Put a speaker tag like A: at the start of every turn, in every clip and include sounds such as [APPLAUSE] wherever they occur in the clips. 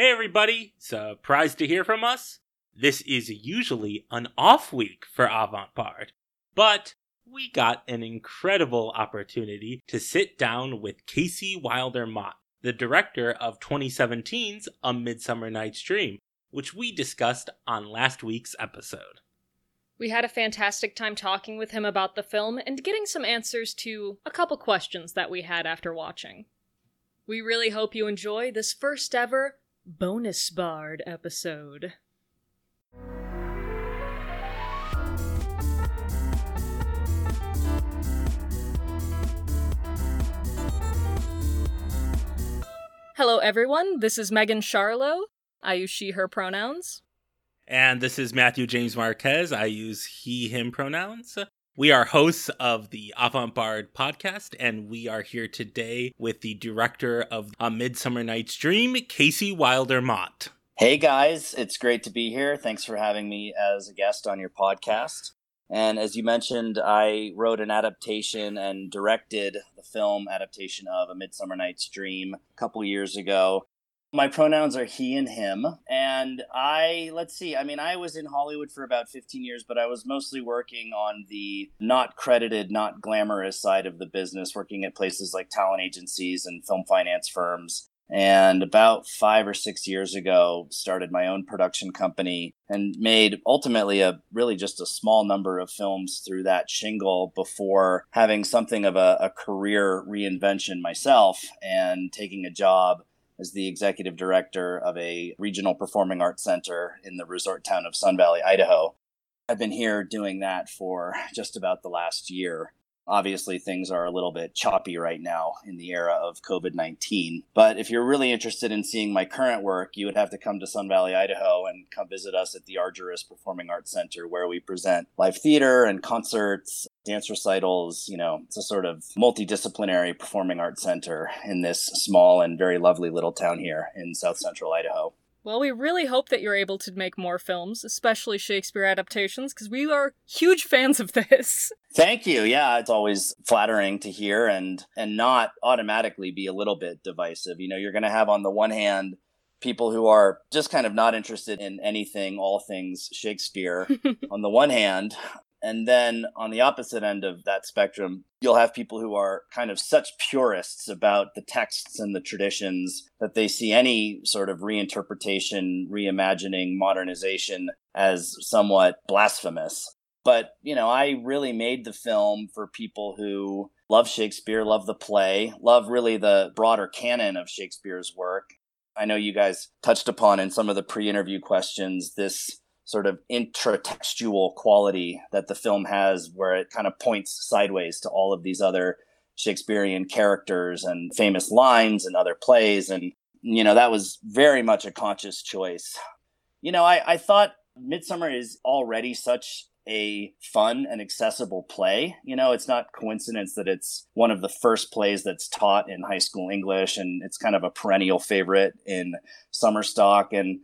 A: Hey everybody, surprised to hear from us? This is usually an off week for Avant Bard, but we got an incredible opportunity to sit down with Casey Wilder Mott, the director of 2017's A Midsummer Night's Dream, which we discussed on last week's episode.
B: We had a fantastic time talking with him about the film and getting some answers to a couple questions that we had after watching. We really hope you enjoy this first ever bonus bard episode. Hello, everyone. This is Megan Charlo. I use she, her pronouns.
A: And this is Matthew James Marquez. I use he, him pronouns. We are hosts of the Avant Bard podcast, and we are here today with the director of A Midsummer Night's Dream, Casey Wilder Mott.
C: Hey guys, it's great to be here. Thanks for having me as a guest on your podcast. And as you mentioned, I wrote an adaptation and directed the film adaptation of A Midsummer Night's Dream a couple years ago. My pronouns are he and him. And I, let's see, I mean, I was in Hollywood for about 15 years, but I was mostly working on the not credited, not glamorous side of the business, working at places like talent agencies and film finance firms. And about five or six years ago, started my own production company and made ultimately a really just a small number of films through that shingle before having something of a, a career reinvention myself and taking a job as the executive director of a regional performing arts center in the resort town of Sun Valley, Idaho. I've been here doing that for just about the last year. Obviously, things are a little bit choppy right now in the era of COVID 19. But if you're really interested in seeing my current work, you would have to come to Sun Valley, Idaho, and come visit us at the Argyros Performing Arts Center, where we present live theater and concerts, dance recitals. You know, it's a sort of multidisciplinary performing arts center in this small and very lovely little town here in south central Idaho.
B: Well, we really hope that you're able to make more films, especially Shakespeare adaptations, because we are huge fans of this. [LAUGHS]
C: Thank you. Yeah, it's always flattering to hear and and not automatically be a little bit divisive. You know, you're going to have on the one hand people who are just kind of not interested in anything, all things Shakespeare [LAUGHS] on the one hand, and then on the opposite end of that spectrum, you'll have people who are kind of such purists about the texts and the traditions that they see any sort of reinterpretation, reimagining, modernization as somewhat blasphemous. But, you know, I really made the film for people who love Shakespeare, love the play, love really the broader canon of Shakespeare's work. I know you guys touched upon in some of the pre interview questions this sort of intratextual quality that the film has, where it kind of points sideways to all of these other Shakespearean characters and famous lines and other plays. And, you know, that was very much a conscious choice. You know, I, I thought Midsummer is already such a fun and accessible play. You know, it's not coincidence that it's one of the first plays that's taught in high school English and it's kind of a perennial favorite in summer stock. And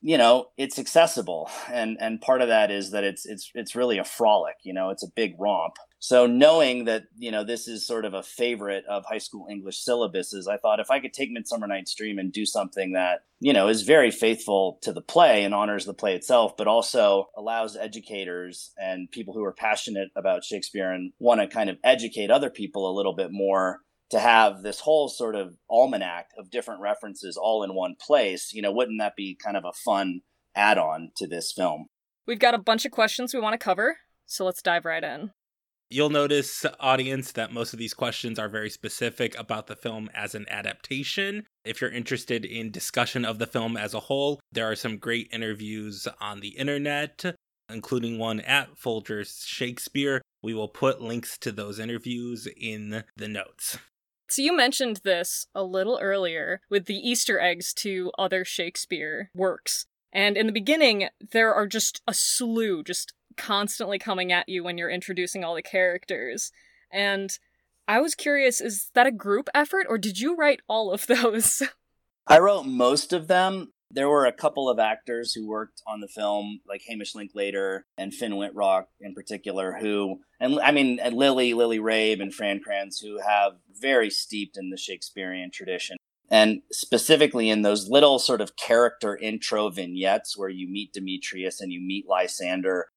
C: you know it's accessible. And and part of that is that it's it's it's really a frolic you know it's a big romp. So knowing that you know this is sort of a favorite of high school english syllabuses i thought if i could take midsummer night's dream and do something that you know is very faithful to the play and honors the play itself but also allows educators and people who are passionate about shakespeare and want to kind of educate other people a little bit more to have this whole sort of almanac of different references all in one place, you know, wouldn't that be kind of a fun add on to this film?
B: We've got a bunch of questions we want to cover, so let's dive right in.
A: You'll notice, audience, that most of these questions are very specific about the film as an adaptation. If you're interested in discussion of the film as a whole, there are some great interviews on the internet, including one at Folgers Shakespeare. We will put links to those interviews in the notes.
B: So you mentioned this a little earlier with the Easter eggs to other Shakespeare works. And in the beginning, there are just a slew just constantly coming at you when you're introducing all the characters. And I was curious, is that a group effort or did you write all of [LAUGHS] those?
C: I wrote most of them. There were a couple of actors who worked on the film, like Hamish Linklater and Finn Wittrock in particular, who, and I mean, and Lily, Lily Rabe and Fran Kranz, who have very steeped in the Shakespearean tradition. And specifically in those little sort of character intro vignettes where you meet Demetrius and you meet Lysander,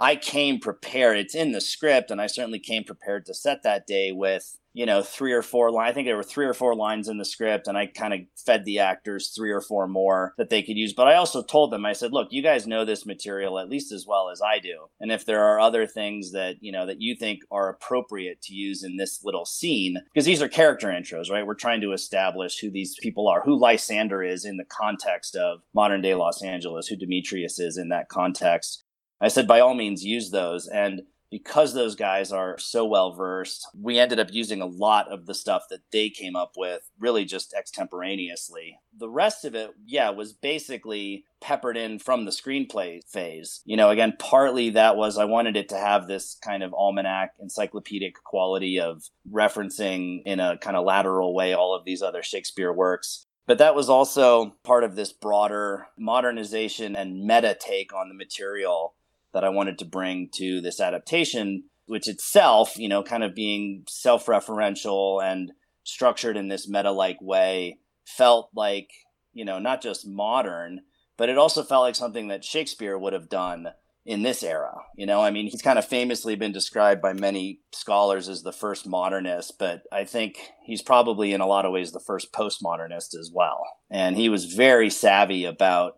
C: I came prepared. It's in the script, and I certainly came prepared to set that day with, you know, three or four lines. I think there were three or four lines in the script, and I kind of fed the actors three or four more that they could use. But I also told them, I said, look, you guys know this material at least as well as I do. And if there are other things that, you know, that you think are appropriate to use in this little scene, because these are character intros, right? We're trying to establish who these people are, who Lysander is in the context of modern day Los Angeles, who Demetrius is in that context. I said, by all means, use those. And because those guys are so well versed, we ended up using a lot of the stuff that they came up with really just extemporaneously. The rest of it, yeah, was basically peppered in from the screenplay phase. You know, again, partly that was I wanted it to have this kind of almanac encyclopedic quality of referencing in a kind of lateral way all of these other Shakespeare works. But that was also part of this broader modernization and meta take on the material that I wanted to bring to this adaptation, which itself, you know, kind of being self referential and structured in this meta like way, felt like, you know, not just modern, but it also felt like something that Shakespeare would have done in this era. You know, I mean, he's kind of famously been described by many scholars as the first modernist, but I think he's probably in a lot of ways the first postmodernist as well. And he was very savvy about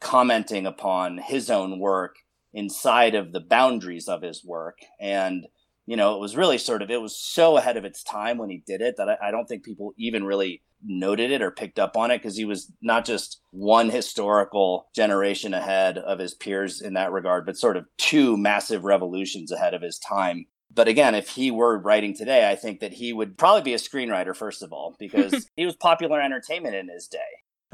C: commenting upon his own work inside of the boundaries of his work. And, you know, it was really sort of, it was so ahead of its time when he did it that I, I don't think people even really noted it or picked up on it because he was not just one historical generation ahead of his peers in that regard, but sort of two massive revolutions ahead of his time. But again, if he were writing today, I think that he would probably be a screenwriter, first of all, because [LAUGHS] he was popular entertainment in his day.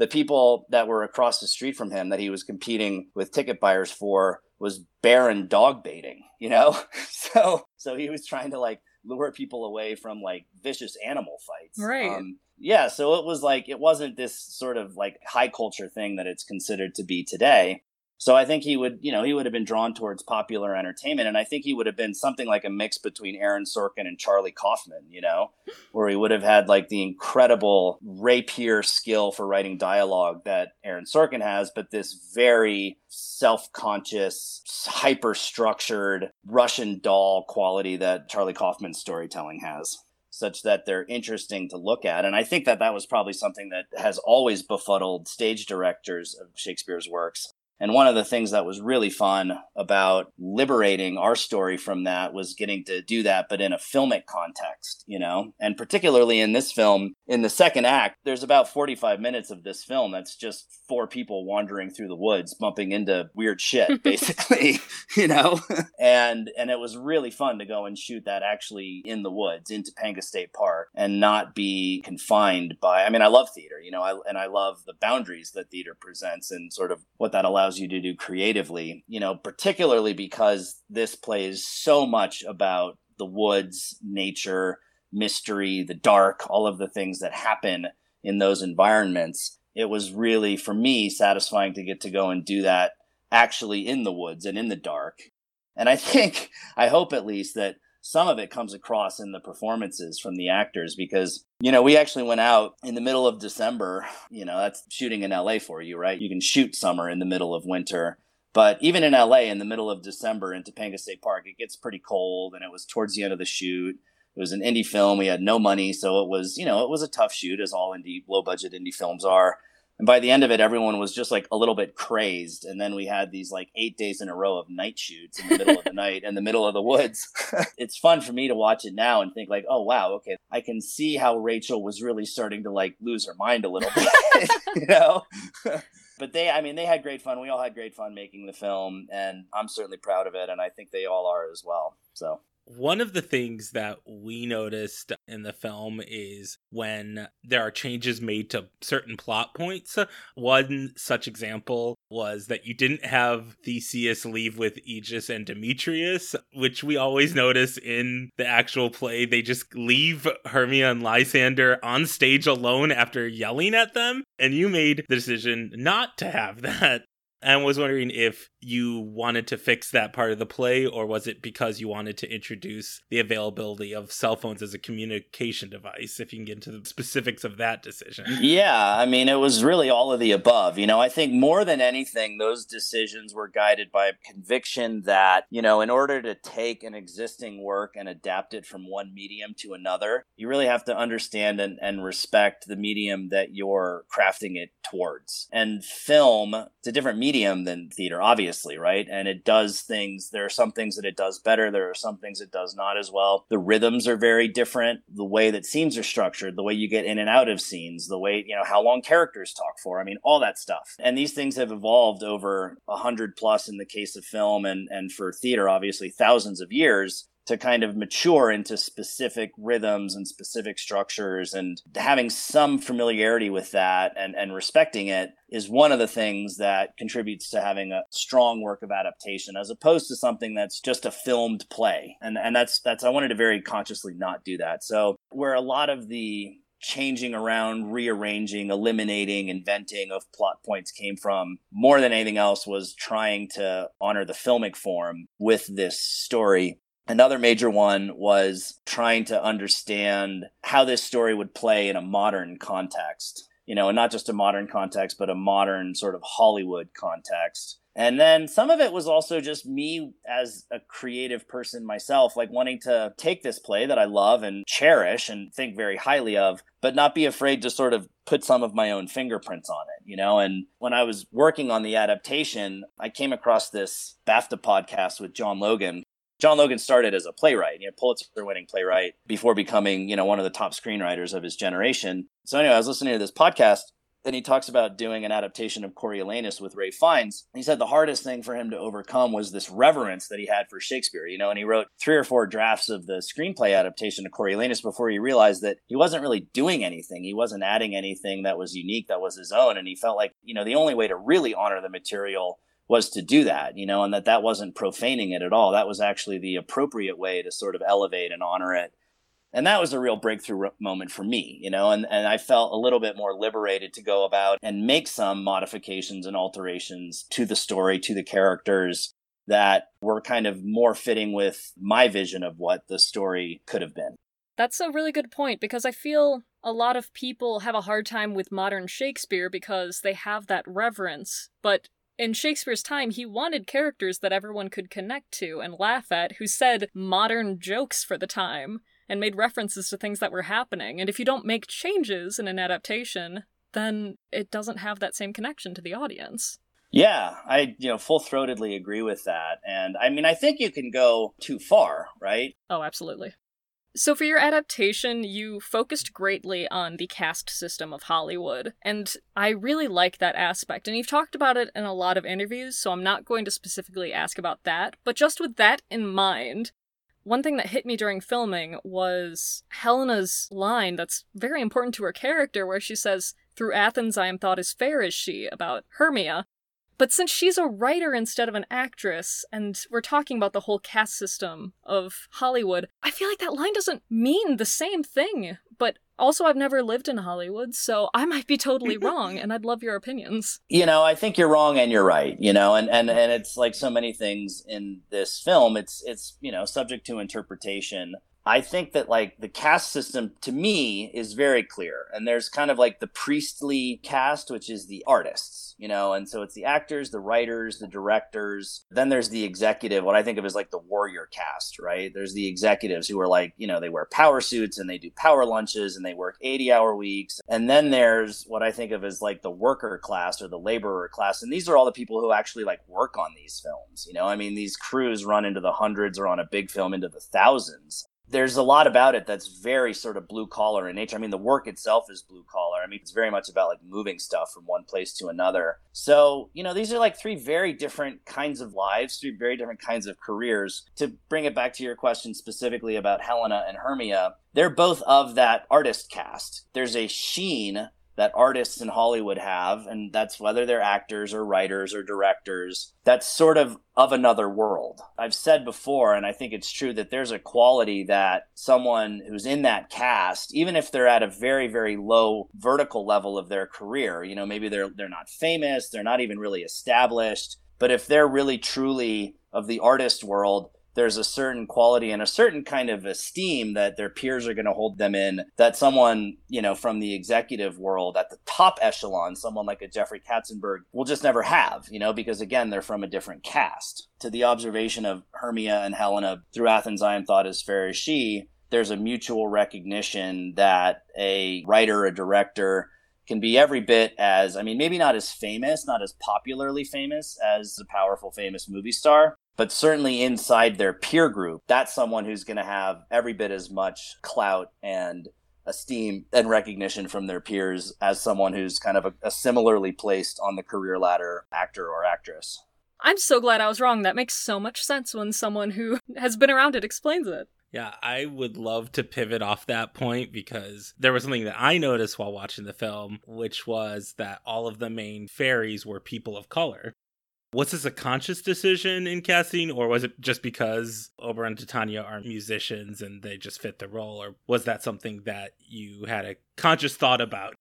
C: The people that were across the street from him that he was competing with ticket buyers for was barren dog baiting, you know? [LAUGHS] so so he was trying to like lure people away from like vicious animal fights.
B: Right.
C: Um, yeah, so it was like it wasn't this sort of like high culture thing that it's considered to be today. So I think he would, you know, he would have been drawn towards popular entertainment, and I think he would have been something like a mix between Aaron Sorkin and Charlie Kaufman, you know, where he would have had like the incredible rapier skill for writing dialogue that Aaron Sorkin has, but this very self-conscious, hyper-structured Russian doll quality that Charlie Kaufman's storytelling has such that they're interesting to look at. And I think that that was probably something that has always befuddled stage directors of Shakespeare's works. And one of the things that was really fun about liberating our story from that was getting to do that, but in a filmic context, you know? And particularly in this film, in the second act, there's about 45 minutes of this film that's just four people wandering through the woods, bumping into weird shit, [LAUGHS] basically, [LAUGHS] you know? and and it was really fun to go and shoot that actually in the woods, in Topanga State Park, and not be confined by I mean, I love theater, you know, I, and I love the boundaries that theater presents and sort of what that allows allows you to do creatively, you know, particularly because this plays so much about the woods, nature, mystery, the dark, all of the things that happen in those environments. It was really, for me, satisfying to get to go and do that actually in the woods and in the dark. And I [LAUGHS] think, I hope at least that some of it comes across in the performances from the actors because you know we actually went out in the middle of december you know that's shooting in la for you right you can shoot summer in the middle of winter but even in la in the middle of december in topanga state park it gets pretty cold and it was towards the end of the shoot it was an indie film we had no money so it was you know it was a tough shoot as all indie low budget indie films are and by the end of it, everyone was just like a little bit crazed. And then we had these like eight days in a row of night shoots in the middle of the night in the middle of the woods. [LAUGHS] it's fun for me to watch it now and think like, oh wow, okay, I can see how Rachel was really starting to like lose her mind a little bit, [LAUGHS] you know. [LAUGHS] but they, I mean, they had great fun. We all had great fun making the film, and I'm certainly proud of it, and I think they all are as well. So
A: one of the things that we noticed in the film is when there are changes made to certain plot points. One such example was that you didn't have Theseus leave with Aegeus and Demetrius, which we always notice in the actual play. They just leave Hermia and Lysander on stage alone after yelling at them. And you made the decision not to have [LAUGHS] that. And was wondering if you wanted to fix that part of the play or was it because you wanted to introduce the availability of cell phones as a communication device if you can get into the specifics of that decision?
C: Yeah i mean it was really all of the above. You know i think more than anything those decisions were guided by a conviction that you know in order to take an existing work and adapt it from one medium to another you really have to understand and, and respect the medium that you're crafting it towards. And film it's a different medium than theater obviously right? And it does things there are some things that it does better there are some things it does not as well. The rhythms are very different the way that scenes are structured the way you get in and out of scenes the way you know how long characters talk for i mean all that stuff. And these things have evolved over a hundred plus in the case of film and and for theater obviously thousands of years to kind of mature into specific rhythms and specific structures and having some familiarity with that and, and respecting it is one of the things that contributes to having a strong work of adaptation as opposed to something that's just a filmed play. And and that's that's I wanted to very consciously not do that. So where a lot of the changing around, rearranging, eliminating, inventing of plot points came from more than anything else was trying to honor the filmic form with this story Another major one was trying to understand how this story would play in a modern context, you know, and not just a modern context, but a modern sort of Hollywood context. And then some of it was also just me as a creative person myself, like wanting to take this play that I love and cherish and think very highly of, but not be afraid to sort of put some of my own fingerprints on it, you know? And when I was working on the adaptation, I came across this BAFTA podcast with John Logan John Logan started as a playwright, you know, Pulitzer winning playwright before becoming, you know, one of the top screenwriters of his generation. So anyway, I was listening to this podcast and he talks about doing an adaptation of Coriolanus with Ralph Fiennes. He said the hardest thing for him to overcome was this reverence that he had for Shakespeare, you know, and he wrote three or four drafts of the screenplay adaptation of Coriolanus before he realized that he wasn't really doing anything. He wasn't adding anything that was unique, that was his own. And he felt like, you know, the only way to really honor the material was to do that, you know, and that that wasn't profaning it at all. That was actually the appropriate way to sort of elevate and honor it. And that was a real breakthrough moment for me, you know, and, and I felt a little bit more liberated to go about and make some modifications and alterations to the story, to the characters that were kind of more fitting with my vision of what the story could have been.
B: That's a really good point because I feel a lot of people have a hard time with modern Shakespeare because they have that reverence. But in Shakespeare's time, he wanted characters that everyone could connect to and laugh at who said modern jokes for the time and made references to things that were happening. And if you don't make changes in an adaptation, then it doesn't have that same connection to the audience.
C: Yeah, I you know full-throatedly agree with that. And I mean I think you can go too far, right?
B: Oh, absolutely. So, for your adaptation, you focused greatly on the caste system of Hollywood, and I really like that aspect. And you've talked about it in a lot of interviews, so I'm not going to specifically ask about that. But just with that in mind, one thing that hit me during filming was Helena's line that's very important to her character, where she says, Through Athens I am thought as fair as she, about Hermia. But since she's a writer instead of an actress, and we're talking about the whole caste system of Hollywood, I feel like that line doesn't mean the same thing. But also, I've never lived in Hollywood, so I might be totally [LAUGHS] wrong, and I'd love your opinions.
C: You know, I think you're wrong and you're right. You know, and and and it's like so many things in this film. It's it's you know subject to interpretation. I think that like the caste system to me is very clear. And there's kind of like the priestly caste, which is the artists, you know, and so it's the actors, the writers, the directors. Then there's the executive, what I think of as like the warrior caste, right? There's the executives who are like, you know, they wear power suits and they do power lunches and they work 80 hour weeks. And then there's what I think of as like the worker class or the laborer class. And these are all the people who actually like work on these films, you know, I mean, these crews run into the hundreds or on a big film into the thousands there's a lot about it that's very sort of blue collar in nature. I mean, the work itself is blue collar. I mean, it's very much about like moving stuff from one place to another. So, you know, these are like three very different kinds of lives, three very different kinds of careers. To bring it back to your question specifically about Helena and Hermia, they're both of that artist cast. There's a sheen that artists in Hollywood have, and that's whether they're actors or writers or directors, that's sort of of another world. I've said before, and I think it's true, that there's a quality that someone who's in that cast, even if they're at a very, very low vertical level of their career, you know, maybe they're they're not famous, they're not even really established, but if they're really truly of the artist world, there's a certain quality and a certain kind of esteem that their peers are going to hold them in that someone you know from the executive world at the top echelon someone like a jeffrey katzenberg will just never have you know because again they're from a different cast. To the observation of hermia and helena through athens i am thought as fair as she there's a mutual recognition that a writer a director can be every bit as I mean, maybe not as famous, not as popularly famous as a powerful, famous movie star, but certainly inside their peer group, that's someone who's going to have every bit as much clout and esteem and recognition from their peers as someone who's kind of a, a, similarly placed on the career ladder actor or actress.
B: I'm so glad I was wrong. That makes so much sense when someone who [LAUGHS] has been around it explains it.
A: Yeah, I would love to pivot off that point because there was something that I noticed while watching the film, which was that all of the main fairies were people of color. Was this a conscious decision in casting, or was it just because Oberon and Titania are musicians and they just fit the role, or was that something that you had a conscious thought about?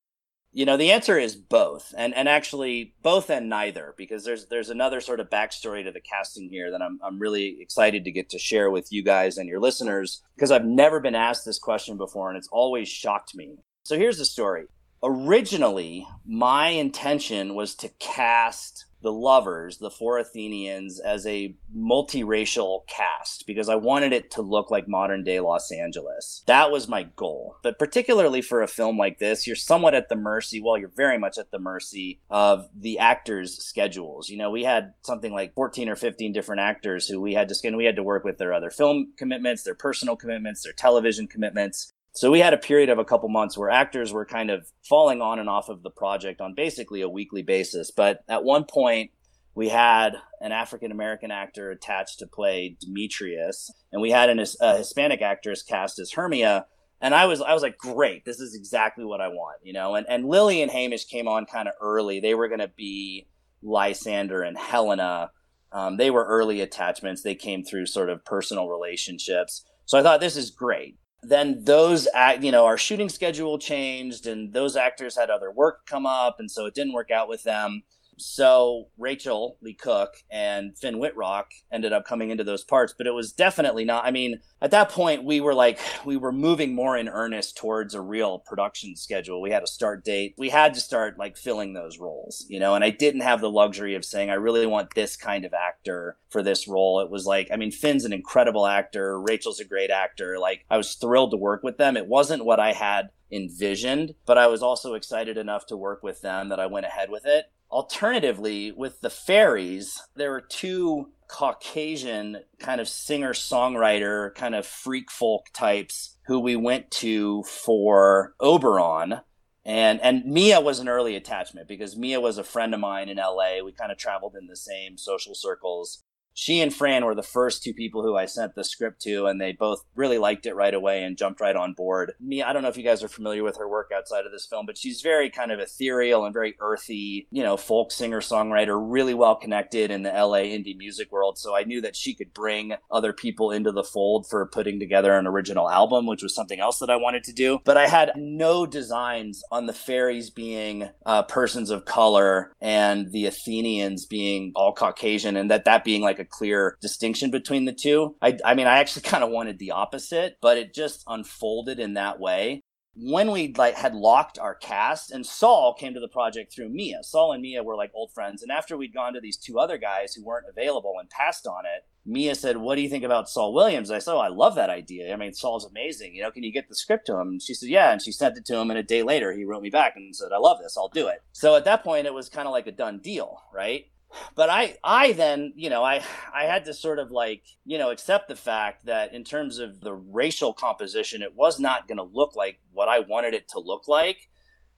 C: You know, the answer is both, and and actually both and neither, because there's there's another sort of backstory to the casting here that I'm I'm really excited to get to share with you guys and your listeners because I've never been asked this question before, and it's always shocked me. So here's the story. Originally, my intention was to cast the lovers, the four Athenians, as a multiracial cast because I wanted it to look like modern day Los Angeles. That was my goal. But particularly for a film like this, you're somewhat at the mercy, well, you're very much at the mercy of the actors' schedules. You know, we had something like 14 or 15 different actors who we had to skin, we had to work with their other film commitments, their personal commitments, their television commitments. So we had a period of a couple months where actors were kind of falling on and off of the project on basically a weekly basis. But at one point, we had an African American actor attached to play Demetrius, and we had an, a Hispanic actress cast as Hermia. And I was I was like, great, this is exactly what I want, you know. And and Lily and Hamish came on kind of early. They were going to be Lysander and Helena. Um, they were early attachments. They came through sort of personal relationships. So I thought this is great then those act you know our shooting schedule changed and those actors had other work come up and so it didn't work out with them so Rachael Leigh Cook and Finn Wittrock ended up coming into those parts, but it was definitely not. I mean, at that point, we were like, we were moving more in earnest towards a real production schedule. We had a start date. We had to start like filling those roles, you know, and I didn't have the luxury of saying, I really want this kind of actor for this role. It was like, I mean, Finn's an incredible actor. Rachel's a great actor. Like, I was thrilled to work with them. It wasn't what I had envisioned, but I was also excited enough to work with them that I went ahead with it. Alternatively, with the fairies, there were two Caucasian kind of singer songwriter, kind of freak folk types who we went to for Oberon. And and Mia was an early attachment because Mia was a friend of mine in LA. We kind of traveled in the same social circles she and Fran were the first two people who I sent the script to, and they both really liked it right away and jumped right on board. Mia, I don't know if you guys are familiar with her work outside of this film, but she's very kind of ethereal and very earthy, you know, folk singer songwriter, really well connected in the LA indie music world. So I knew that she could bring other people into the fold for putting together an original album, which was something else that I wanted to do. But I had no designs on the fairies being uh, persons of color and the Athenians being all Caucasian, and that that being like a clear distinction between the two. I, I mean, I actually [LAUGHS] kind of wanted the opposite, but it just unfolded in that way when we like had locked our cast and Saul came to the project through Mia. Saul and Mia were like old friends. And after we'd gone to these two other guys who weren't available and passed on it, Mia said, What do you think about Saul Williams? I said, Oh, I love that idea. I mean, Saul's amazing. You know, can you get the script to him? And she said, Yeah. And she sent it to him. And a day later, he wrote me back and said, I love this. I'll do it. So at that point, it was kind of like a done deal, right? But I I then you know I I had to sort of like you know accept the fact that in terms of the racial composition it was not going to look like what I wanted it to look like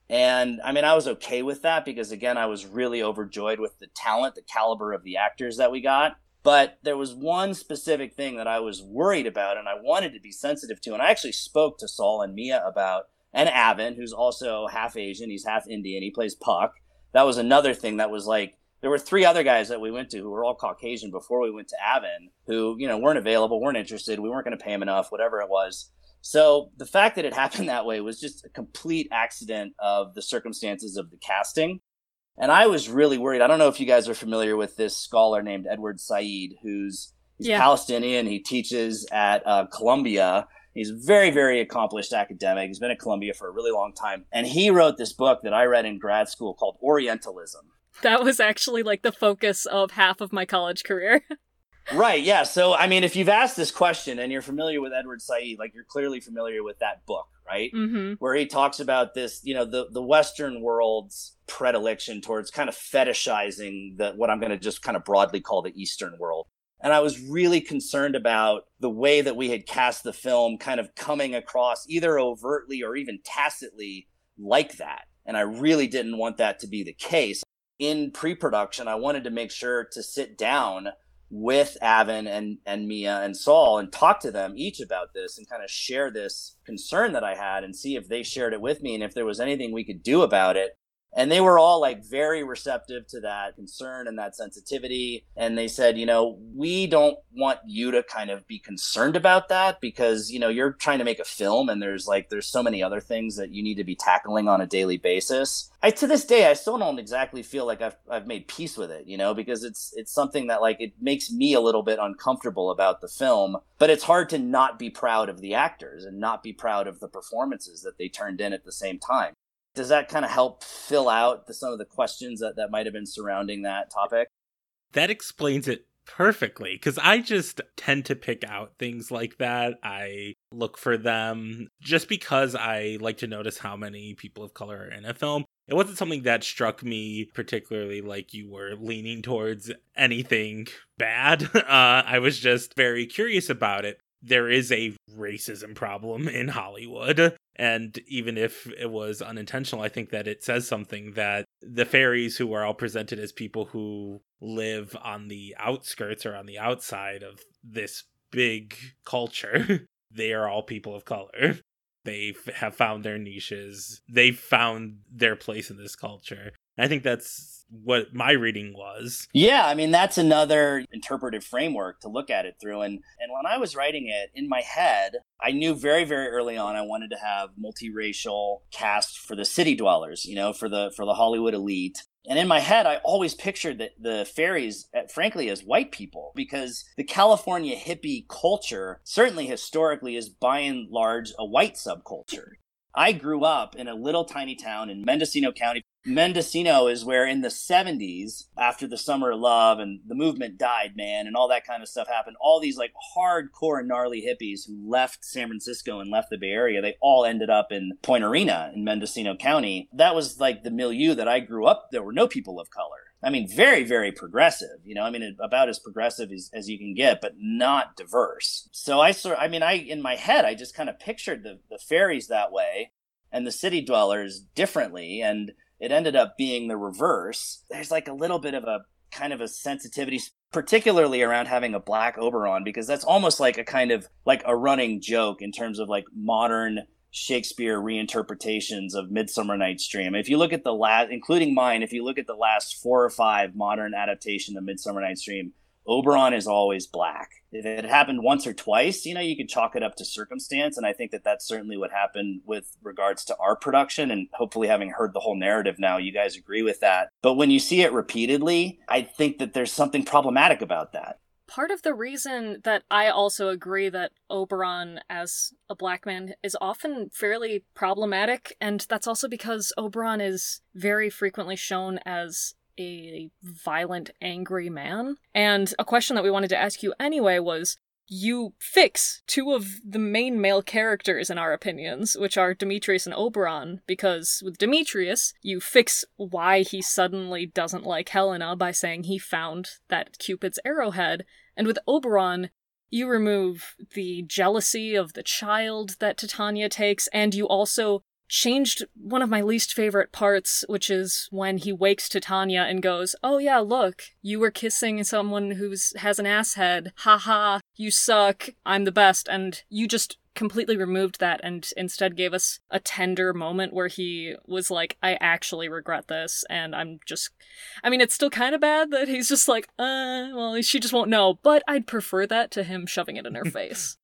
C: and I mean I was okay with that because again I was really overjoyed with the talent the caliber of the actors that we got but there was one specific thing that I was worried about and I wanted to be sensitive to and I actually spoke to Saul and Mia about and Avan, who's also half Asian. He's half Indian. He plays Puck. That was another thing that was like there were three other guys that we went to who were all Caucasian before we went to Avan, who you know weren't available, weren't interested, we weren't going to pay him enough, whatever it was. So the fact that it [LAUGHS] happened that way was just a complete accident of the circumstances of the casting. And I was really worried. I don't know if you guys are familiar with this scholar named Edward Said, who's he's yeah. Palestinian. He teaches at uh, Columbia. He's a very, very accomplished academic. He's been at Columbia for a really long time. And he wrote this book that I read in grad school called Orientalism.
B: That was actually like the focus of half of my college career. [LAUGHS]
C: right, yeah. So, I mean, if you've asked this question and you're familiar with Edward Said, like you're clearly familiar with that book, right?
B: Mm-hmm.
C: Where he talks about this, you know, the, the Western world's predilection towards kind of fetishizing the what I'm going to just kind of broadly call the Eastern world. And I was really concerned about the way that we had cast the film kind of coming across either overtly or even tacitly like that. And I really didn't want that to be the case. In pre production, I wanted to make sure to sit down with Avan and, and Mia and Saul and talk to them each about this and kind of share this concern that I had and see if they shared it with me and if there was anything we could do about it and they were all like very receptive to that concern and that sensitivity. And they said you know we don't want you to kind of be concerned about that because you know you're trying to make a film and there's like there's so many other things that you need to be tackling on a daily basis. I to this day i still don't exactly feel like i've, I've made peace with it you know because it's it's something that like it makes me a little bit uncomfortable about the film but it's hard to not be proud of the actors and not be proud of the performances that they turned in at the same time does that kind of help fill out the, some of the questions that, that might have been surrounding that topic?
A: That explains it perfectly because I just tend to pick out things like that. I look for them just because I like to notice how many people of color are in a film. It wasn't something that struck me particularly like you were leaning towards anything bad. [LAUGHS] Uh, I was just very curious about it there is a racism problem in Hollywood. And even if it was unintentional, I think that it says something that the fairies, who are all presented as people who live on the outskirts or on the outside of this big culture, [LAUGHS] they are all people of color. They have found their niches, they've found their place in this culture. I think that's what my reading was.
C: Yeah, I mean that's another interpretive framework to look at it through and and when I was writing it in my head, I knew very very early on I wanted to have multiracial cast for the city dwellers, you know, for the for the Hollywood elite. And in my head, I always pictured the, the fairies, uh, frankly, as white people because the California hippie culture, certainly historically, is by and large a white subculture. I grew up in a little tiny town in Mendocino County, Mendocino is where in the 70s, after the Summer of Love and the movement died, man, and all that kind of stuff happened, all these like hardcore gnarly hippies who left San Francisco and left the Bay Area, they all ended up in Point Arena in Mendocino County. That was like the milieu that I grew up. There were no people of color. I mean, very, very progressive. You know, I mean, about as progressive as, as you can get, but not diverse. So I sort, I mean, I in my head, I just kind of pictured the the fairies that way, and the city dwellers differently, and it ended up being the reverse. There's like a little bit of a kind of a sensitivity, particularly around having a black Oberon, because that's almost like a kind of like a running joke in terms of like modern Shakespeare reinterpretations of Midsummer Night's Dream. If you look at the last, including mine, if you look at the last four or five modern adaptation of Midsummer Night's Dream, Oberon is always black. If it happened once or twice, you know, you could chalk it up to circumstance. And I think that that's certainly what happened with regards to our production. And hopefully, having heard the whole narrative now, you guys agree with that. But when you see it repeatedly, I think that there's something problematic about that.
B: Part of the reason that I also agree that Oberon as a black man is often fairly problematic, and that's also because Oberon is very frequently shown as a violent, angry man. And a question that we wanted to ask you anyway was you fix two of the main male characters in our opinions, which are Demetrius and Oberon, because with Demetrius, you fix why he suddenly doesn't like Helena by saying he found that Cupid's arrowhead, and with Oberon, you remove the jealousy of the child that Titania takes, and you also changed one of my least favorite parts, which is when he wakes Titania and goes, Oh yeah, look, you were kissing someone who's has an ass head. Ha ha, you suck, I'm the best, and you just completely removed that and instead gave us a tender moment where he was like, I actually regret this. And I'm just, I mean, it's still kind of bad that he's just like, uh, well, she just won't know. But I'd prefer that to him shoving it in her [LAUGHS] face.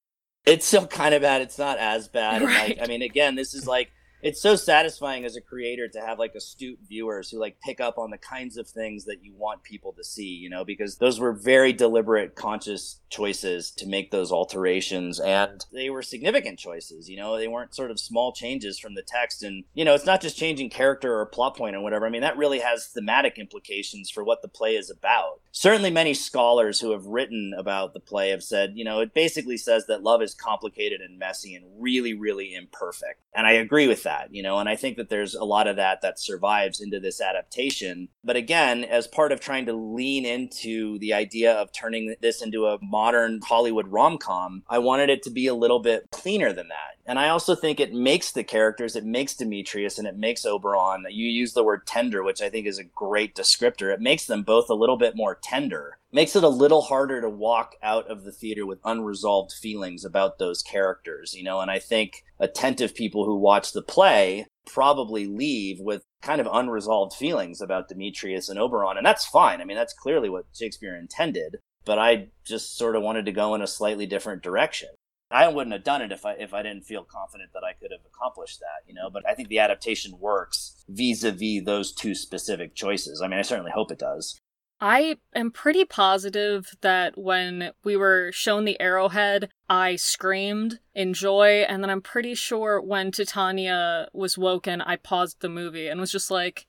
C: It's still kind of bad. It's not as bad.
B: Right.
C: Like, I mean, again, this is like it's so satisfying as a creator to have like astute viewers who like pick up on the kinds of things that you want people to see you know because those were very deliberate conscious choices to make those alterations and they were significant choices you know? They weren't sort of small changes from the text and you know it's not just changing character or plot point or whatever. I mean that really has thematic implications for what the play is about. Certainly many scholars who have written about the play have said you know it basically says that love is complicated and messy and really really imperfect and i agree with that you know, and I think that there's a lot of that that survives into this adaptation. But again, as part of trying to lean into the idea of turning this into a modern Hollywood rom com, I wanted it to be a little bit cleaner than that. And I also think it makes the characters, it makes Demetrius and it makes Oberon. You use the word tender, which I think is a great descriptor. It makes them both a little bit more tender. Makes it a little harder to walk out of the theater with unresolved feelings about those characters, you know, and I think attentive people who watch the play probably leave with kind of unresolved feelings about Demetrius and Oberon. And that's fine. I mean, that's clearly what Shakespeare intended. But I just sort of wanted to go in a slightly different direction. I wouldn't have done it if I if I didn't feel confident that I could have accomplished that, you know. But I think the adaptation works vis-a-vis those two specific choices. I mean, I certainly hope it does.
B: I am pretty positive that when we were shown the arrowhead, I screamed in joy, and then I'm pretty sure when Titania was woken, I paused the movie and was just like,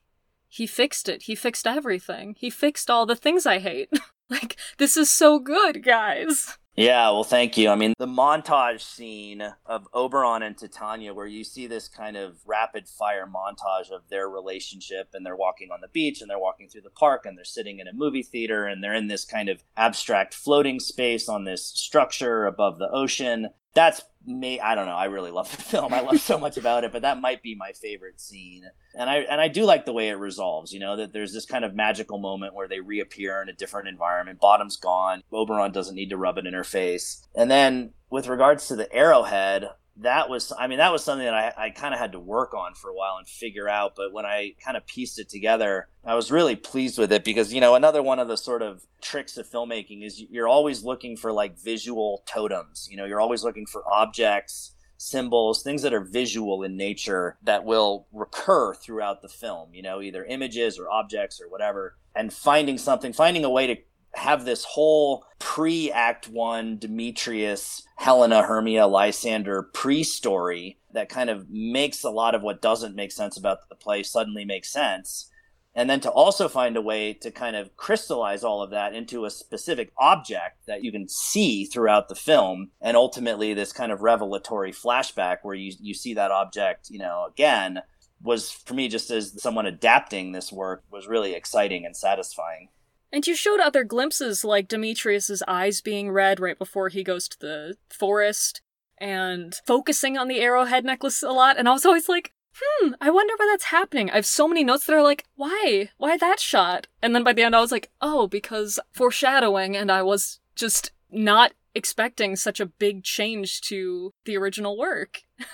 B: he fixed it. He fixed everything. He fixed all the things I hate. [LAUGHS] like, this is so good, guys.
C: Yeah, well, thank you. I mean, the montage scene of Oberon and Titania, where you see this kind of rapid fire montage of their relationship, and they're walking on the beach, and they're walking through the park, and they're sitting in a movie theater, and they're in this kind of abstract floating space on this structure above the ocean that's me i don't know i really love [LAUGHS] the film i love so much about it but that might be my favorite scene. And i and i do like the way it resolves you know that there's this kind of magical moment where they reappear in a different environment bottom's gone oberon doesn't need to rub it in her face. And then with regards to the arrowhead that was i mean that was something that i, I kind of had to work on for a while and figure out but when i kind of pieced it together i was really pleased with it because you know another one of the sort of tricks of filmmaking is you're always looking for like visual totems you know you're always looking for objects symbols things that are visual in nature that will recur throughout the film you know either images or objects or whatever and finding something finding a way to have this whole pre Act One Demetrius, Helena, Hermia, Lysander pre story that kind of makes a lot of what doesn't make sense about the play suddenly make sense. And then to also find a way to kind of crystallize all of that into a specific object that you can see throughout the film. And ultimately, this kind of revelatory flashback where you, you see that object, you know, again was for me just as someone adapting this work was really exciting and satisfying.
B: And you showed other glimpses, like Demetrius's eyes being red right before he goes to the forest, and focusing on the arrowhead necklace a lot. And I was always like, hmm, I wonder why that's happening. I have so many notes that are like, why? Why that shot? And then by the end, I was like, oh, because foreshadowing, and I was just not expecting such a big change to the original work. [LAUGHS]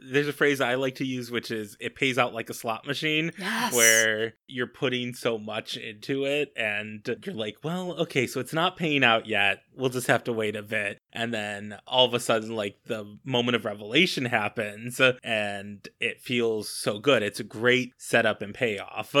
A: there's a phrase I like to use, which is it pays out like a slot machine,
B: yes.
A: where you're putting so much into it and you're like, well, okay, so it's not paying out yet. We'll just have to wait a bit. And then all of a sudden, like the moment of revelation happens and it feels so good. It's a great setup and payoff.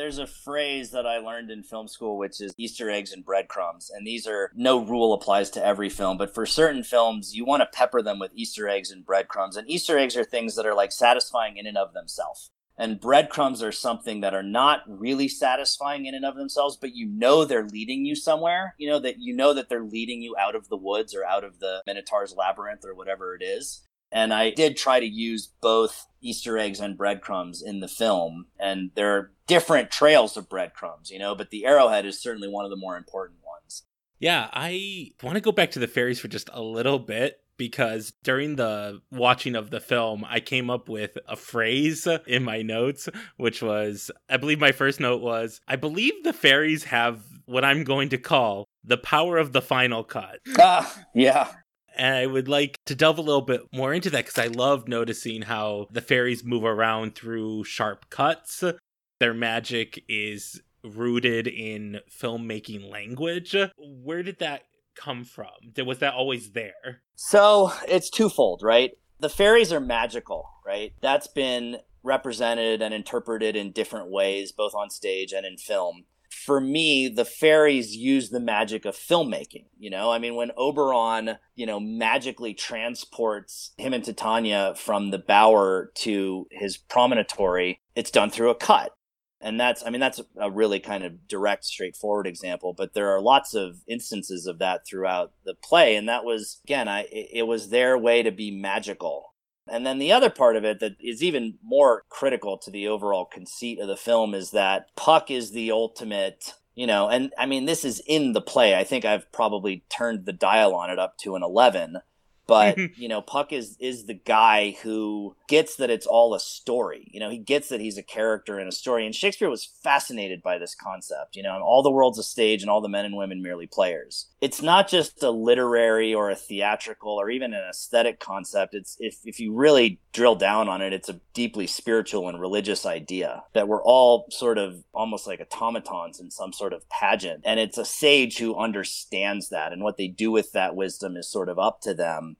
C: There's a phrase that I learned in film school, which is Easter eggs and breadcrumbs. And these are no rule applies to every film, but for certain films, you want to pepper them with Easter eggs and breadcrumbs. And Easter eggs are things that are like satisfying in and of themselves. And breadcrumbs are something that are not really satisfying in and of themselves, but you know they're leading you somewhere. You know that you know that they're leading you out of the woods or out of the Minotaur's labyrinth or whatever it is. And I did try to use both Easter eggs and breadcrumbs in the film. And there are different trails of breadcrumbs, you know, but the arrowhead is certainly one of the more important ones.
A: Yeah, I want to go back to the fairies for just a little bit because during the watching of the film, I came up with a phrase in my notes, which was I believe my first note was I believe the fairies have what I'm going to call the power of the final cut.
C: Ah, yeah.
A: And I would like to delve a little bit more into that because I love noticing how the fairies move around through sharp cuts. Their magic is rooted in filmmaking language. Where did that come from? Was that always there?
C: So it's twofold, right? The fairies are magical, right? That's been represented and interpreted in different ways, both on stage and in film. For me, the fairies use the magic of filmmaking. You know, I mean, when Oberon, you know, magically transports him and Titania from the bower to his promontory, it's done through a cut. And that's, I mean, that's a really kind of direct, straightforward example, but there are lots of instances of that throughout the play. And that was, again, I, it was their way to be magical and then the other part of it that is even more critical to the overall conceit of the film is that Puck is the ultimate, you know, and I mean, this is in the play. I think I've probably turned the dial on it up to an 11 but [LAUGHS] you know puck is is the guy who gets that it's all a story. You know he gets that he's a character in a story. And shakespeare was fascinated by this concept you know all the world's a stage and all the men and women merely players. It's not just a literary or a theatrical or even an aesthetic concept. It's if, if you really drill down on it it's a deeply spiritual and religious idea that we're all sort of almost like automatons in some sort of pageant. And it's a sage who understands that. And what they do with that wisdom is sort of up to them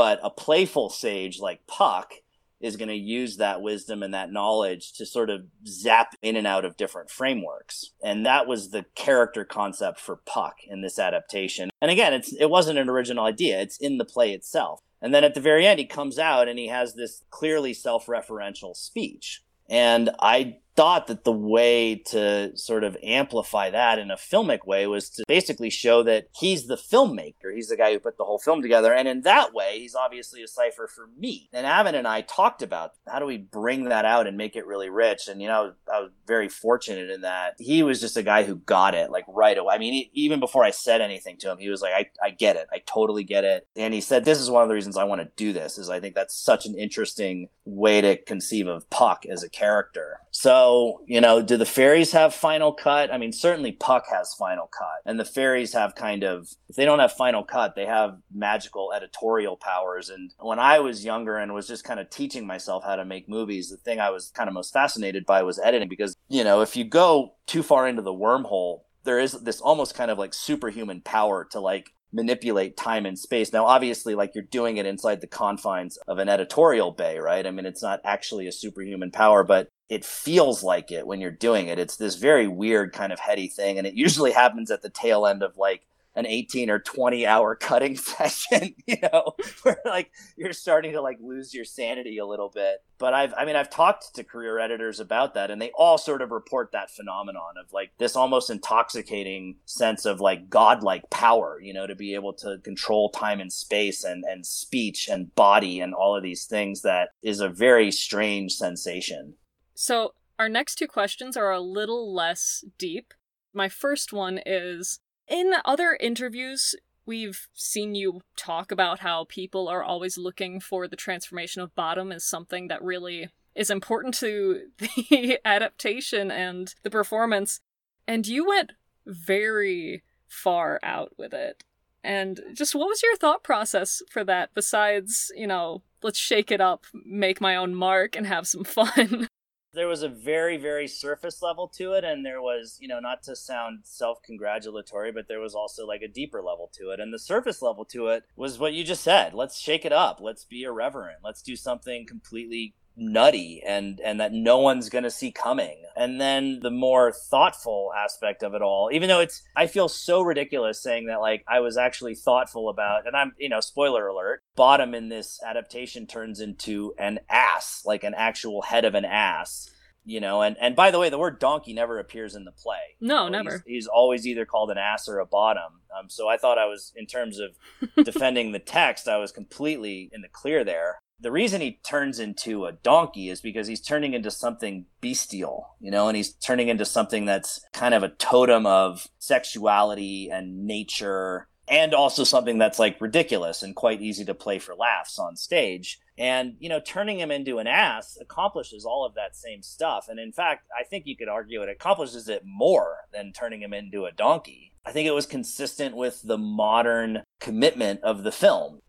C: but a playful sage like Puck is going to use that wisdom and that knowledge to sort of zap in and out of different frameworks. And that was the character concept for Puck in this adaptation. And again, it's it wasn't an original idea. It's in the play itself. And then at the very end he comes out and he has this clearly self-referential speech. And I thought that the way to sort of amplify that in a filmic way was to basically show that he's the filmmaker. He's the guy who put the whole film together. And in that way, he's obviously a cipher for me. And Avan and I talked about how do we bring that out and make it really rich. And, you know, I was very fortunate in that he was just a guy who got it like right away. I mean, he, even before I said anything to him, he was like, I, I get it. I totally get it. And he said, this is one of the reasons I want to do this is I think that's such an interesting way to conceive of Puck as a character. So, you know, do the fairies have final cut? I mean, certainly Puck has final cut, and the fairies have kind of, if they don't have final cut, they have magical editorial powers. And when I was younger and was just kind of teaching myself how to make movies, the thing I was kind of most fascinated by was editing because, you know, if you go too far into the wormhole, there is this almost kind of like superhuman power to like manipulate time and space. Now, obviously, like you're doing it inside the confines of an editorial bay, right? I mean, it's not actually a superhuman power, but it feels like it when you're doing it. It's this very weird kind of heady thing. And it usually [LAUGHS] happens at the tail end of like an 18 or 20 hour cutting [LAUGHS] session, you know, [LAUGHS] where like you're starting to like lose your sanity a little bit. But I've, I mean, I've talked to career editors about that and they all sort of report that phenomenon of like this almost intoxicating sense of like godlike power, you know, to be able to control time and space and, and speech and body and all of these things that is a very strange sensation.
B: So, our next two questions are a little less deep. My first one is in other interviews, we've seen you talk about how people are always looking for the transformation of bottom as something that really is important to [LAUGHS] the adaptation and the performance. And you went very far out with it. And just what was your thought process for that besides, you know, let's shake it up, make my own mark, and have some [LAUGHS] fun?
C: There was a very very surface level to it and there was you know not to sound self-congratulatory but there was also like a deeper level to it. And the surface level to it was what you just said. Let's shake it up. Let's be irreverent. Let's do something completely nutty and and that no one's going to see coming. And then the more thoughtful aspect of it all even though it's i feel so ridiculous saying that like i was actually thoughtful about and i'm you know spoiler alert bottom in this adaptation turns into an ass like an actual head of an ass you know? And and by the way the word donkey never appears in the play.
B: No never.
C: he's, he's, always either called an ass or a bottom. Um, so i thought i was in terms of [LAUGHS] defending the text i was completely in the clear there the reason he turns into a donkey is because he's turning into something bestial, you know, and he's turning into something that's kind of a totem of sexuality and nature and also something that's like ridiculous and quite easy to play for laughs on stage. And, you know, turning him into an ass accomplishes all of that same stuff. And in fact, I think you could argue it accomplishes it more than turning him into a donkey. I think it was consistent with the modern commitment of the film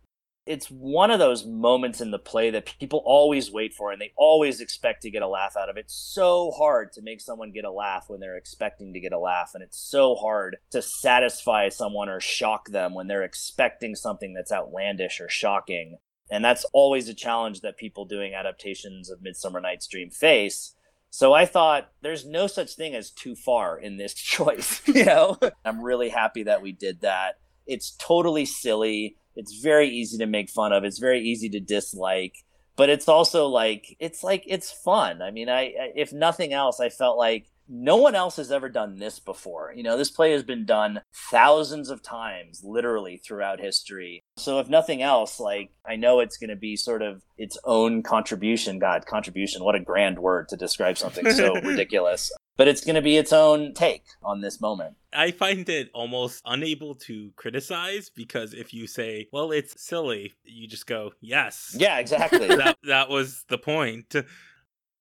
C: it's one of those moments in the play that people always wait for and they always expect to get a laugh out of. It's so hard to make someone get a laugh when they're expecting to get a laugh, and it's so hard to satisfy someone or shock them when they're expecting something that's outlandish or shocking. And that's always a challenge that people doing adaptations of Midsummer Night's Dream face. So I thought there's no such thing as too far in this [LAUGHS] choice, [LAUGHS] you know? I'm really happy that we did that. It's totally silly it's very easy to make fun of. It's very easy to dislike, but it's also like it's like it's fun. I mean, I if nothing else, I felt like no one else has ever done this before. You know, this play has been done thousands of times, literally throughout history. So, if nothing else, like I know it's going to be sort of its own contribution. God, contribution, what a grand word to describe something so [LAUGHS] ridiculous but it's going to be its own take on this moment.
A: I find it almost unable to criticize because if you say, well, it's silly, you just go, yes.
C: Yeah, exactly. [LAUGHS]
A: that, that was the point.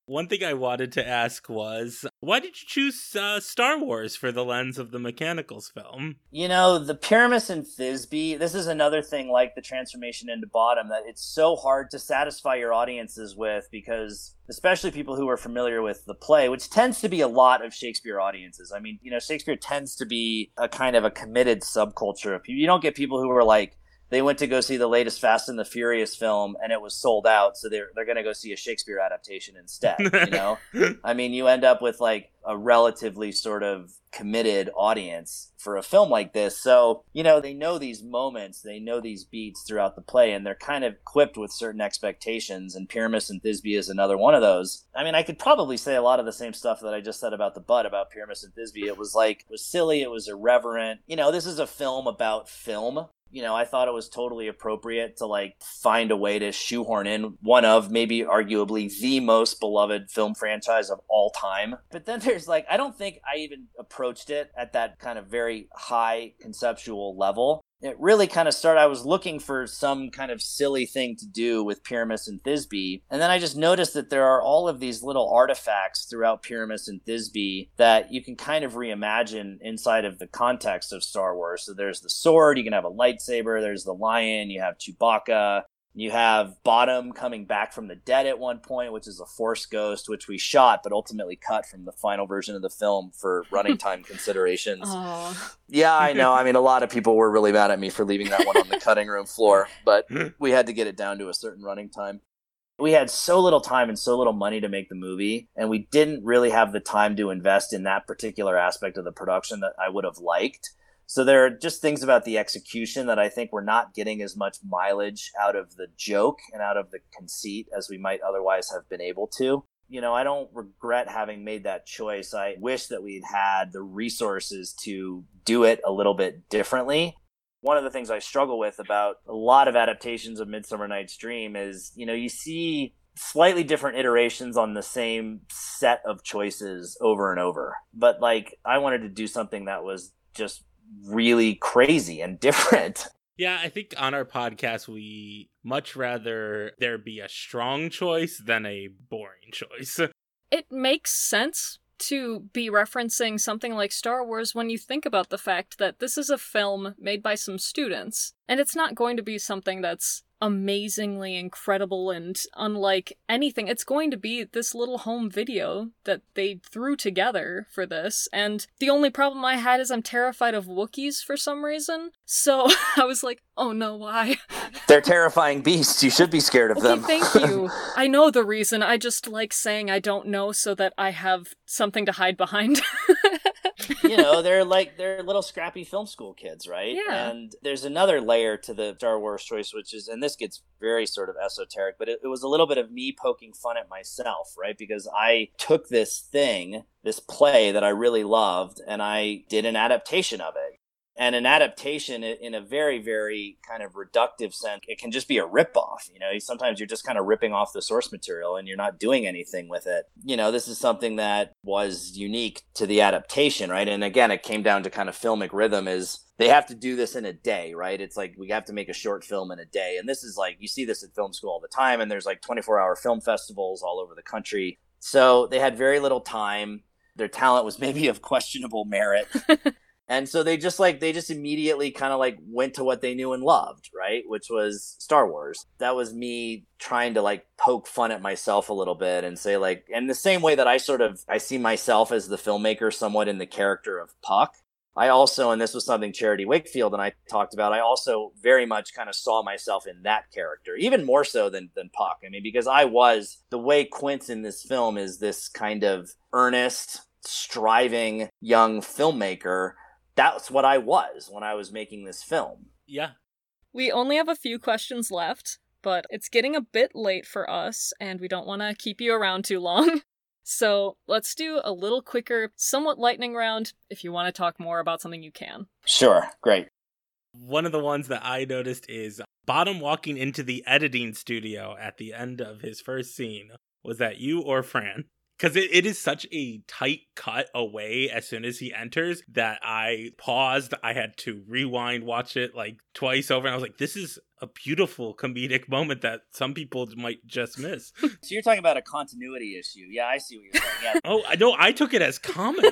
A: One thing I wanted to ask was why did you choose uh, Star Wars for the lens of the Mechanicals film?
C: You know, the Pyramus and Thisbe, this is another thing like the transformation into Bottom that it's so hard to satisfy your audiences with because, especially people who are familiar with the play, which tends to be a lot of Shakespeare audiences. I mean, you know, Shakespeare tends to be a kind of a committed subculture. You don't get people who are like, they went to go see the latest Fast and the Furious film and it was sold out, so they're they're gonna go see a Shakespeare adaptation instead. You [LAUGHS] know, I mean, you end up with like a relatively sort of committed audience for a film like this. So you know, they know these moments, they know these beats throughout the play, and they're kind of equipped with certain expectations. And Pyramus and Thisbe is another one of those. I mean, I could probably say a lot of the same stuff that I just said about the butt about Pyramus and Thisbe. It was like it was silly, it was irreverent. You know, this is a film about film you know, I thought it was totally appropriate to like find a way to shoehorn in one of maybe arguably the most beloved film franchise of all time. But then there's like, I don't think I even approached it at that kind of very high conceptual level it really kind of started. I was looking for some kind of silly thing to do with Pyramus and Thisbe. And then I just noticed that there are all of these little artifacts throughout Pyramus and Thisbe that you can kind of reimagine inside of the context of Star Wars. So there's the sword, you can have a lightsaber, there's the lion, you have Chewbacca, you have Bottom coming back from the dead at one point, which is a Force ghost, which we shot but ultimately cut from the final version of the film for running [LAUGHS] time considerations.
B: Aww.
C: Yeah, I know. I mean, a [LAUGHS] lot of people were really mad at me for leaving that one on the [LAUGHS] cutting room floor, but we had to get it down to a certain running time. We had so little time and so little money to make the movie, and we didn't really have the time to invest in that particular aspect of the production that I would have liked. So there are just things about the execution that I think we're not getting as much mileage out of the joke and out of the conceit as we might otherwise have been able to. You know, I don't regret having made that choice. I wish that we'd had the resources to do it a little bit differently. One of the things I struggle with about a lot of adaptations of Midsummer Night's Dream is, you know, you see slightly different iterations on the same set of choices over and over. But like I wanted to do something that was just really crazy and different. [LAUGHS]
A: Yeah, I think on our podcast, we much rather there be a strong choice than a boring choice. [LAUGHS]
B: It makes sense to be referencing something like Star Wars when you think about the fact that this is a film made by some students, and it's not going to be something that's amazingly incredible and unlike anything. It's going to be this little home video that they threw together for this. And the only problem I had is I'm terrified of Wookiees for some reason. So [LAUGHS] I was like, oh no, why? [LAUGHS]
C: They're terrifying beasts. You should be scared of
B: okay,
C: them.
B: thank you. [LAUGHS] I know the reason. I just like saying I don't know so that I have something to hide behind.
C: You know, they're like they're little scrappy film school kids, right?
B: Yeah.
C: And there's another layer to the Star Wars choice, which is, and this gets very sort of esoteric, but it, it was a little bit of me poking fun at myself, right? Because I took this thing, this play that I really loved, and I did an adaptation of it and an adaptation in a very very kind of reductive sense it can just be a ripoff you know? Sometimes you're just kind of ripping off the source material and you're not doing anything with it. You know this is something that was unique to the adaptation right? And again it came down to kind of filmic rhythm is they have to do this in a day right? It's like we have to make a short film in a day. And this is like you see this at film school all the time and there's like 24 hour film festivals all over the country. So they had very little time. Their talent was [LAUGHS] maybe of questionable merit [LAUGHS] And so they just like they just immediately kind of like went to what they knew and loved, right? Which was Star Wars. That was me trying to like poke fun at myself a little bit and say like and the same way that I sort of I see myself as the filmmaker somewhat in the character of Puck. I also, and this was something Charity Wakefield and I talked about, I also very much kind of saw myself in that character, even more so than, than Puck. I mean, because I was, the way Quint in this film is this kind of earnest, striving young filmmaker that's what I was when I was making this film.
A: Yeah.
B: We only have a few questions left, but it's getting a bit late for us, and we don't want to keep you around too long. [LAUGHS] So let's do a little quicker, somewhat lightning round. If you want to talk more about something, you can.
C: Sure, great.
A: One of the ones that I noticed is Bottom walking into the editing studio at the end of his first scene. Was that you or Fran? Because it, it is such a tight cut away as soon as he enters that I paused. I had to rewind, watch it like twice over, and I was like, "This is a beautiful comedic moment that some people might just miss." [LAUGHS]
C: so you're talking about a continuity issue? Yeah, I see what you're saying. Yeah. [LAUGHS]
A: oh, I know. I took it as comedy.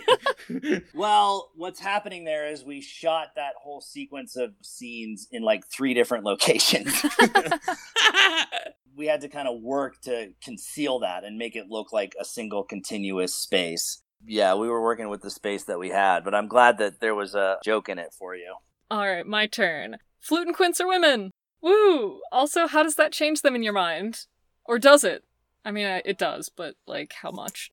A: [LAUGHS]
C: well, what's happening there is we shot that whole sequence of scenes in like three different locations we had to kind of work to conceal that and make it look like a single continuous space. Yeah, we were working with the space that we had, but I'm glad that there was a joke in it for you.
B: All right, my turn. Flute and Quince are women. Woo! Also, how does that change them in your mind? Or does it? I mean, it does, but like, how much?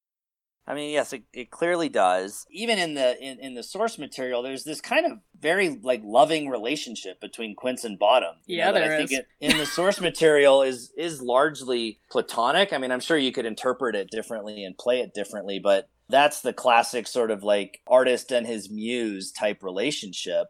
C: I mean, yes, it, it clearly does. Even in the in, in the source material, there's this kind of very like loving relationship between Quince and Bottom.
B: Yeah, know, there
C: I
B: is.
C: think it, in the source material is is largely platonic. I mean, I'm sure you could interpret it differently and play it differently, but that's the classic sort of like artist and his muse type relationship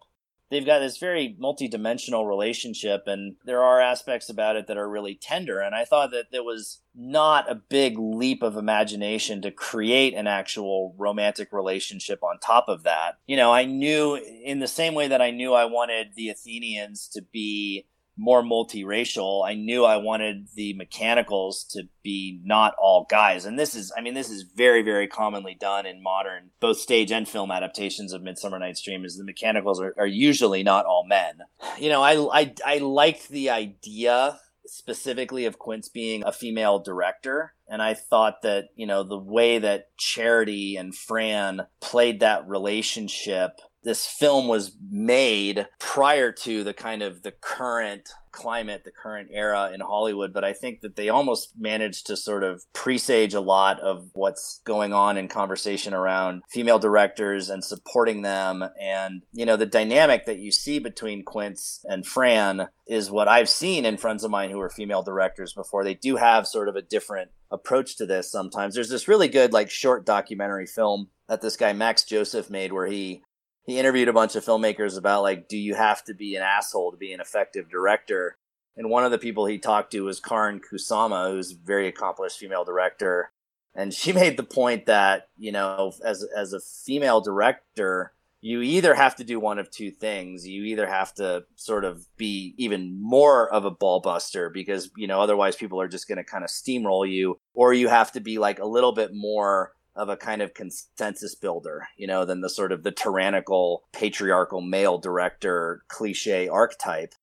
C: they've got this very multi-dimensional relationship and there are aspects about it that are really tender. And i thought that there was not a big leap of imagination to create an actual romantic relationship on top of that. You know i knew in the same way that i knew i wanted the athenians to be more multiracial. I knew I wanted the mechanicals to be not all guys. And this is, I mean, this is very, very commonly done in modern, both stage and film adaptations of Midsummer Night's Dream is the mechanicals are, are usually not all men. You know, I, I, I liked the idea specifically of Quince being a female director. And I thought that, you know, the way that Charity and Fran played that relationship this film was made prior to the kind of the current climate, the current era in Hollywood, but I think that they almost managed to sort of presage a lot of what's going on in conversation around female directors and supporting them. And, you know, the dynamic that you see between Quince and Fran is what I've seen in friends of mine who are female directors before. They do have sort of a different approach to this sometimes. There's this really good, like, short documentary film that this guy Max Joseph made where he he interviewed a bunch of filmmakers about like, do you have to be an asshole to be an effective director? And one of the people he talked to was Karyn Kusama, who's a very accomplished female director. And she [LAUGHS] made the point that, you know, as, as a female director, you either have to do one of two things. You either have to sort of be even more of a ball buster because, you know, otherwise people are just going to kind of steamroll you, or you have to be like a little bit more of a kind of consensus builder, you know, than the sort of the tyrannical, patriarchal male director cliche archetype.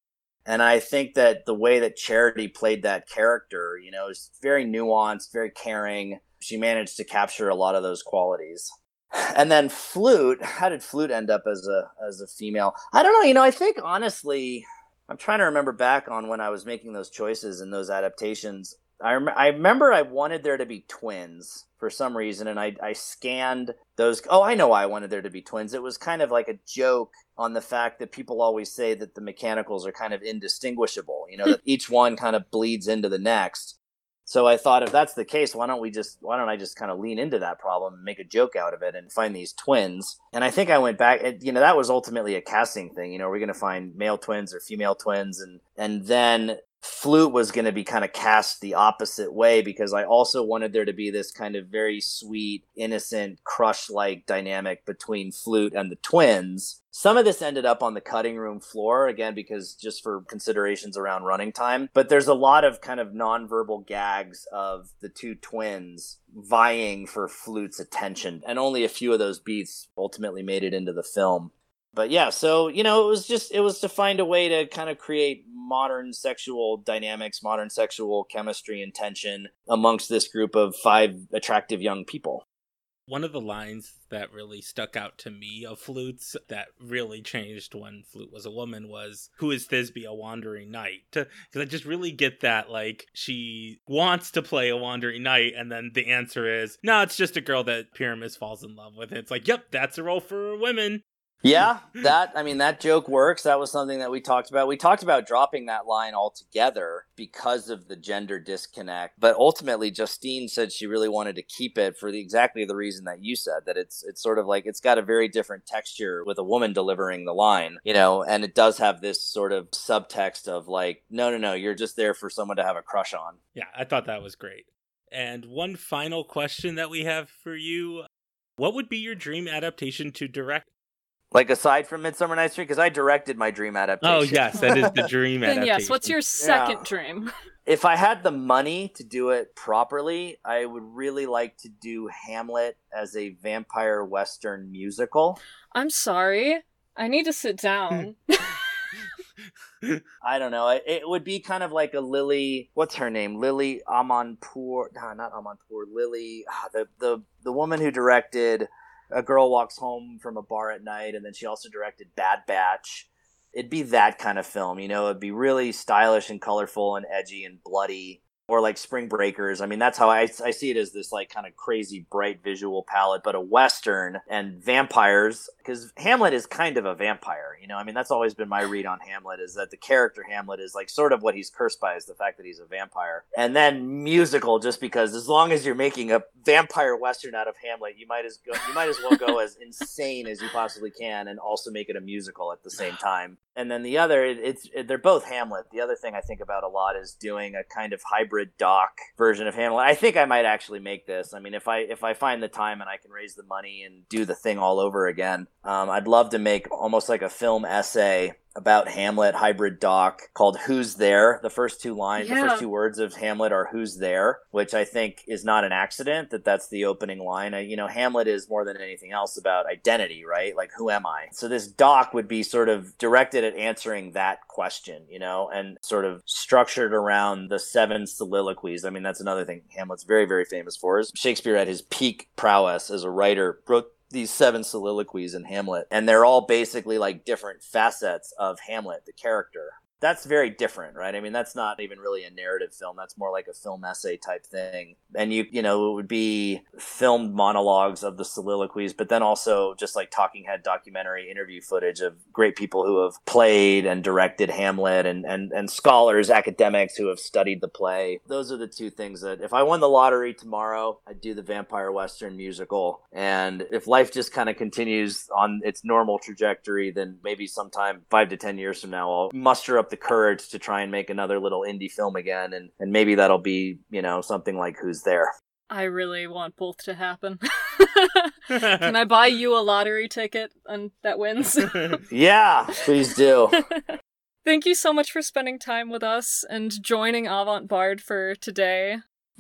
C: And I think that the way that Charity played that character, you know, is very nuanced, very caring. She managed to capture a lot of those qualities. And then Flute, how did Flute end up as a as a female? I don't know, you know, I think honestly, I'm trying to remember back on when I was making those choices and those adaptations. I, rem- I remember I wanted there to be twins for some reason, and I, I scanned those. Oh, I know why I wanted there to be twins. It was kind of like a joke on the fact that people always say that the mechanicals are kind of indistinguishable, you know, that [LAUGHS] each one kind of bleeds into the next. So I thought if that's the case, why don't we just why don't I just kind of lean into that problem and make a joke out of it and find these twins? And I think I went back you know that was ultimately a casting thing, you know, are we're going to find male twins or female twins and and then Flute was going to be kind of cast the opposite way because I also wanted there to be this kind of very sweet, innocent, crush like dynamic between Flute and the twins. Some of this ended up on the cutting room floor, again, because just for considerations around running time. But there's a lot of kind of nonverbal gags of the two twins vying for Flute's attention. And only a few of those beats ultimately made it into the film. But yeah, so you know, it was just it was to find a way to kind of create modern sexual dynamics, modern sexual chemistry and tension amongst this group of five attractive young people.
A: One of the lines that really stuck out to me of Flute's that really changed when Flute was a woman was, Who is Thisbe, a wandering knight? Because I just really get that, like, she wants to play a wandering knight, and then the answer is, No, it's just a girl that Pyramus falls in love with. It's like, Yep, that's a role for women.
C: Yeah, that I mean that joke works. That was something that we talked about. We talked about dropping that line altogether because of the gender disconnect. But ultimately Justine said she really wanted to keep it for the exactly the reason that you said that it's it's sort of like it's got a very different texture with a woman delivering the line, you know, and it does have this sort of subtext of like no no no, you're just there for someone to have a crush on.
A: Yeah, I thought that was great. And one final question that we have for you what would be your dream adaptation to direct?
C: Like aside from Midsummer Night's Dream, because I directed my dream adaptation.
A: Oh yes, that is the [LAUGHS] dream
B: Then
A: adaptation.
B: yes, what's your second
C: Yeah.
B: dream?
C: If I had the money to do it properly, I would really like to do Hamlet as a vampire western musical.
B: I'm sorry. I need to sit down. [LAUGHS] [LAUGHS]
C: I don't know. It, it would be kind of like a Lily. What's her name? Lily Amanpour. No, not Amanpour. Lily. ah, the the the woman who directed A Girl Walks Home from a Bar at Night, and then she also directed Bad Batch. It'd be that kind of film, you know. It'd be really stylish and colorful and edgy and bloody. Or like Spring Breakers. I mean, that's how I, I see it as this like kind of crazy bright visual palette, but a western and vampires. Because Hamlet is kind of a vampire, you know. I mean, that's always been my read on Hamlet is that the character Hamlet is like sort of what he's cursed by is the fact that he's a vampire. And then musical, just because as long as you're making a vampire western out of Hamlet, you might as go you might as well go as insane as you possibly can, and also make it a musical at the same time. And then the other, it, it's it, they're both Hamlet. The other thing I think about a lot is doing a kind of hybrid doc version of Hamlet. I think I might actually make this. I mean, if I if I find the time and I can raise the money and do the thing all over again, um, I'd love to make almost like a film essay about Hamlet hybrid doc called Who's There. The first two lines, the first two words of Hamlet are Who's There, which I think is not an accident that that's the opening line. I, you know, Hamlet is more than anything else about identity, right? Like, who am I? So this doc would be sort of directed at answering that question, you know, and sort of structured around the seven soliloquies. I mean, that's another thing Hamlet's very, very famous for is Shakespeare at his peak prowess as a writer wrote these seven soliloquies in Hamlet, and they're all basically like different facets of Hamlet, the character. That's very different, right? I mean, that's not even really a narrative film. That's more like a film essay type thing. And you, you know, it would be filmed monologues of the soliloquies, but then also just like talking head documentary interview footage of great people who have played and directed Hamlet and, and, and scholars, academics who have studied the play. Those are the two things that if I won the lottery tomorrow, I'd do the Vampire Western musical. And if life just kind of continues on its normal trajectory, then maybe sometime five to 10 years from now, I'll muster up the courage to try and make another little indie film again. And, and maybe that'll be, you know, something like Who's There.
B: I really want both to happen. [LAUGHS] Can I buy you a lottery ticket and that wins? [LAUGHS]
C: Yeah, please do. [LAUGHS]
B: Thank you so much for spending time with us and joining Avant Bard for today.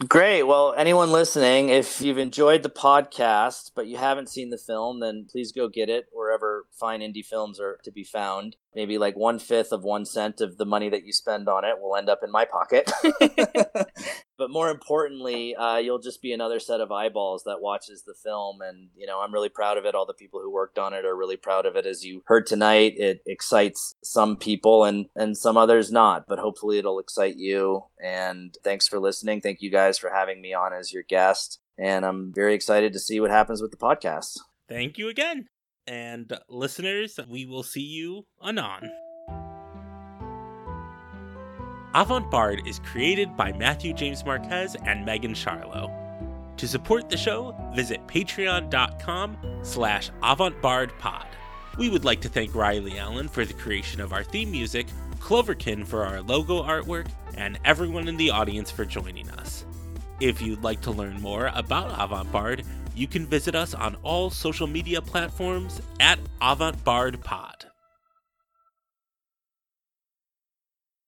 C: Great. Well, anyone listening, if you've enjoyed the podcast but you haven't seen the film, then please go get it wherever fine indie films are to be found. Maybe like one fifth of one cent of the money that you spend on it will end up in my pocket. [LAUGHS] [LAUGHS] but more importantly, uh, you'll just be another set of eyeballs that watches the film. And, you know, I'm really proud of it. All the people who worked on it are really proud of it. As you heard tonight, it excites some people and, and some others not. But hopefully it'll excite you. And thanks for listening. Thank you guys for having me on as your guest. And I'm very excited to see what happens with the podcast.
A: Thank you again. And uh, listeners, we will see you anon. Avant Bard is created by Matthew James Marquez and Megan Charlo. To support the show, visit patreon.com slash avantbardpod. We would like to thank Riley Allen for the creation of our theme music, Cloverkin for our logo artwork, and everyone in the audience for joining us. If you'd like to learn more about Avant Bard, you can visit us on all social media platforms at Avant Bard Pod.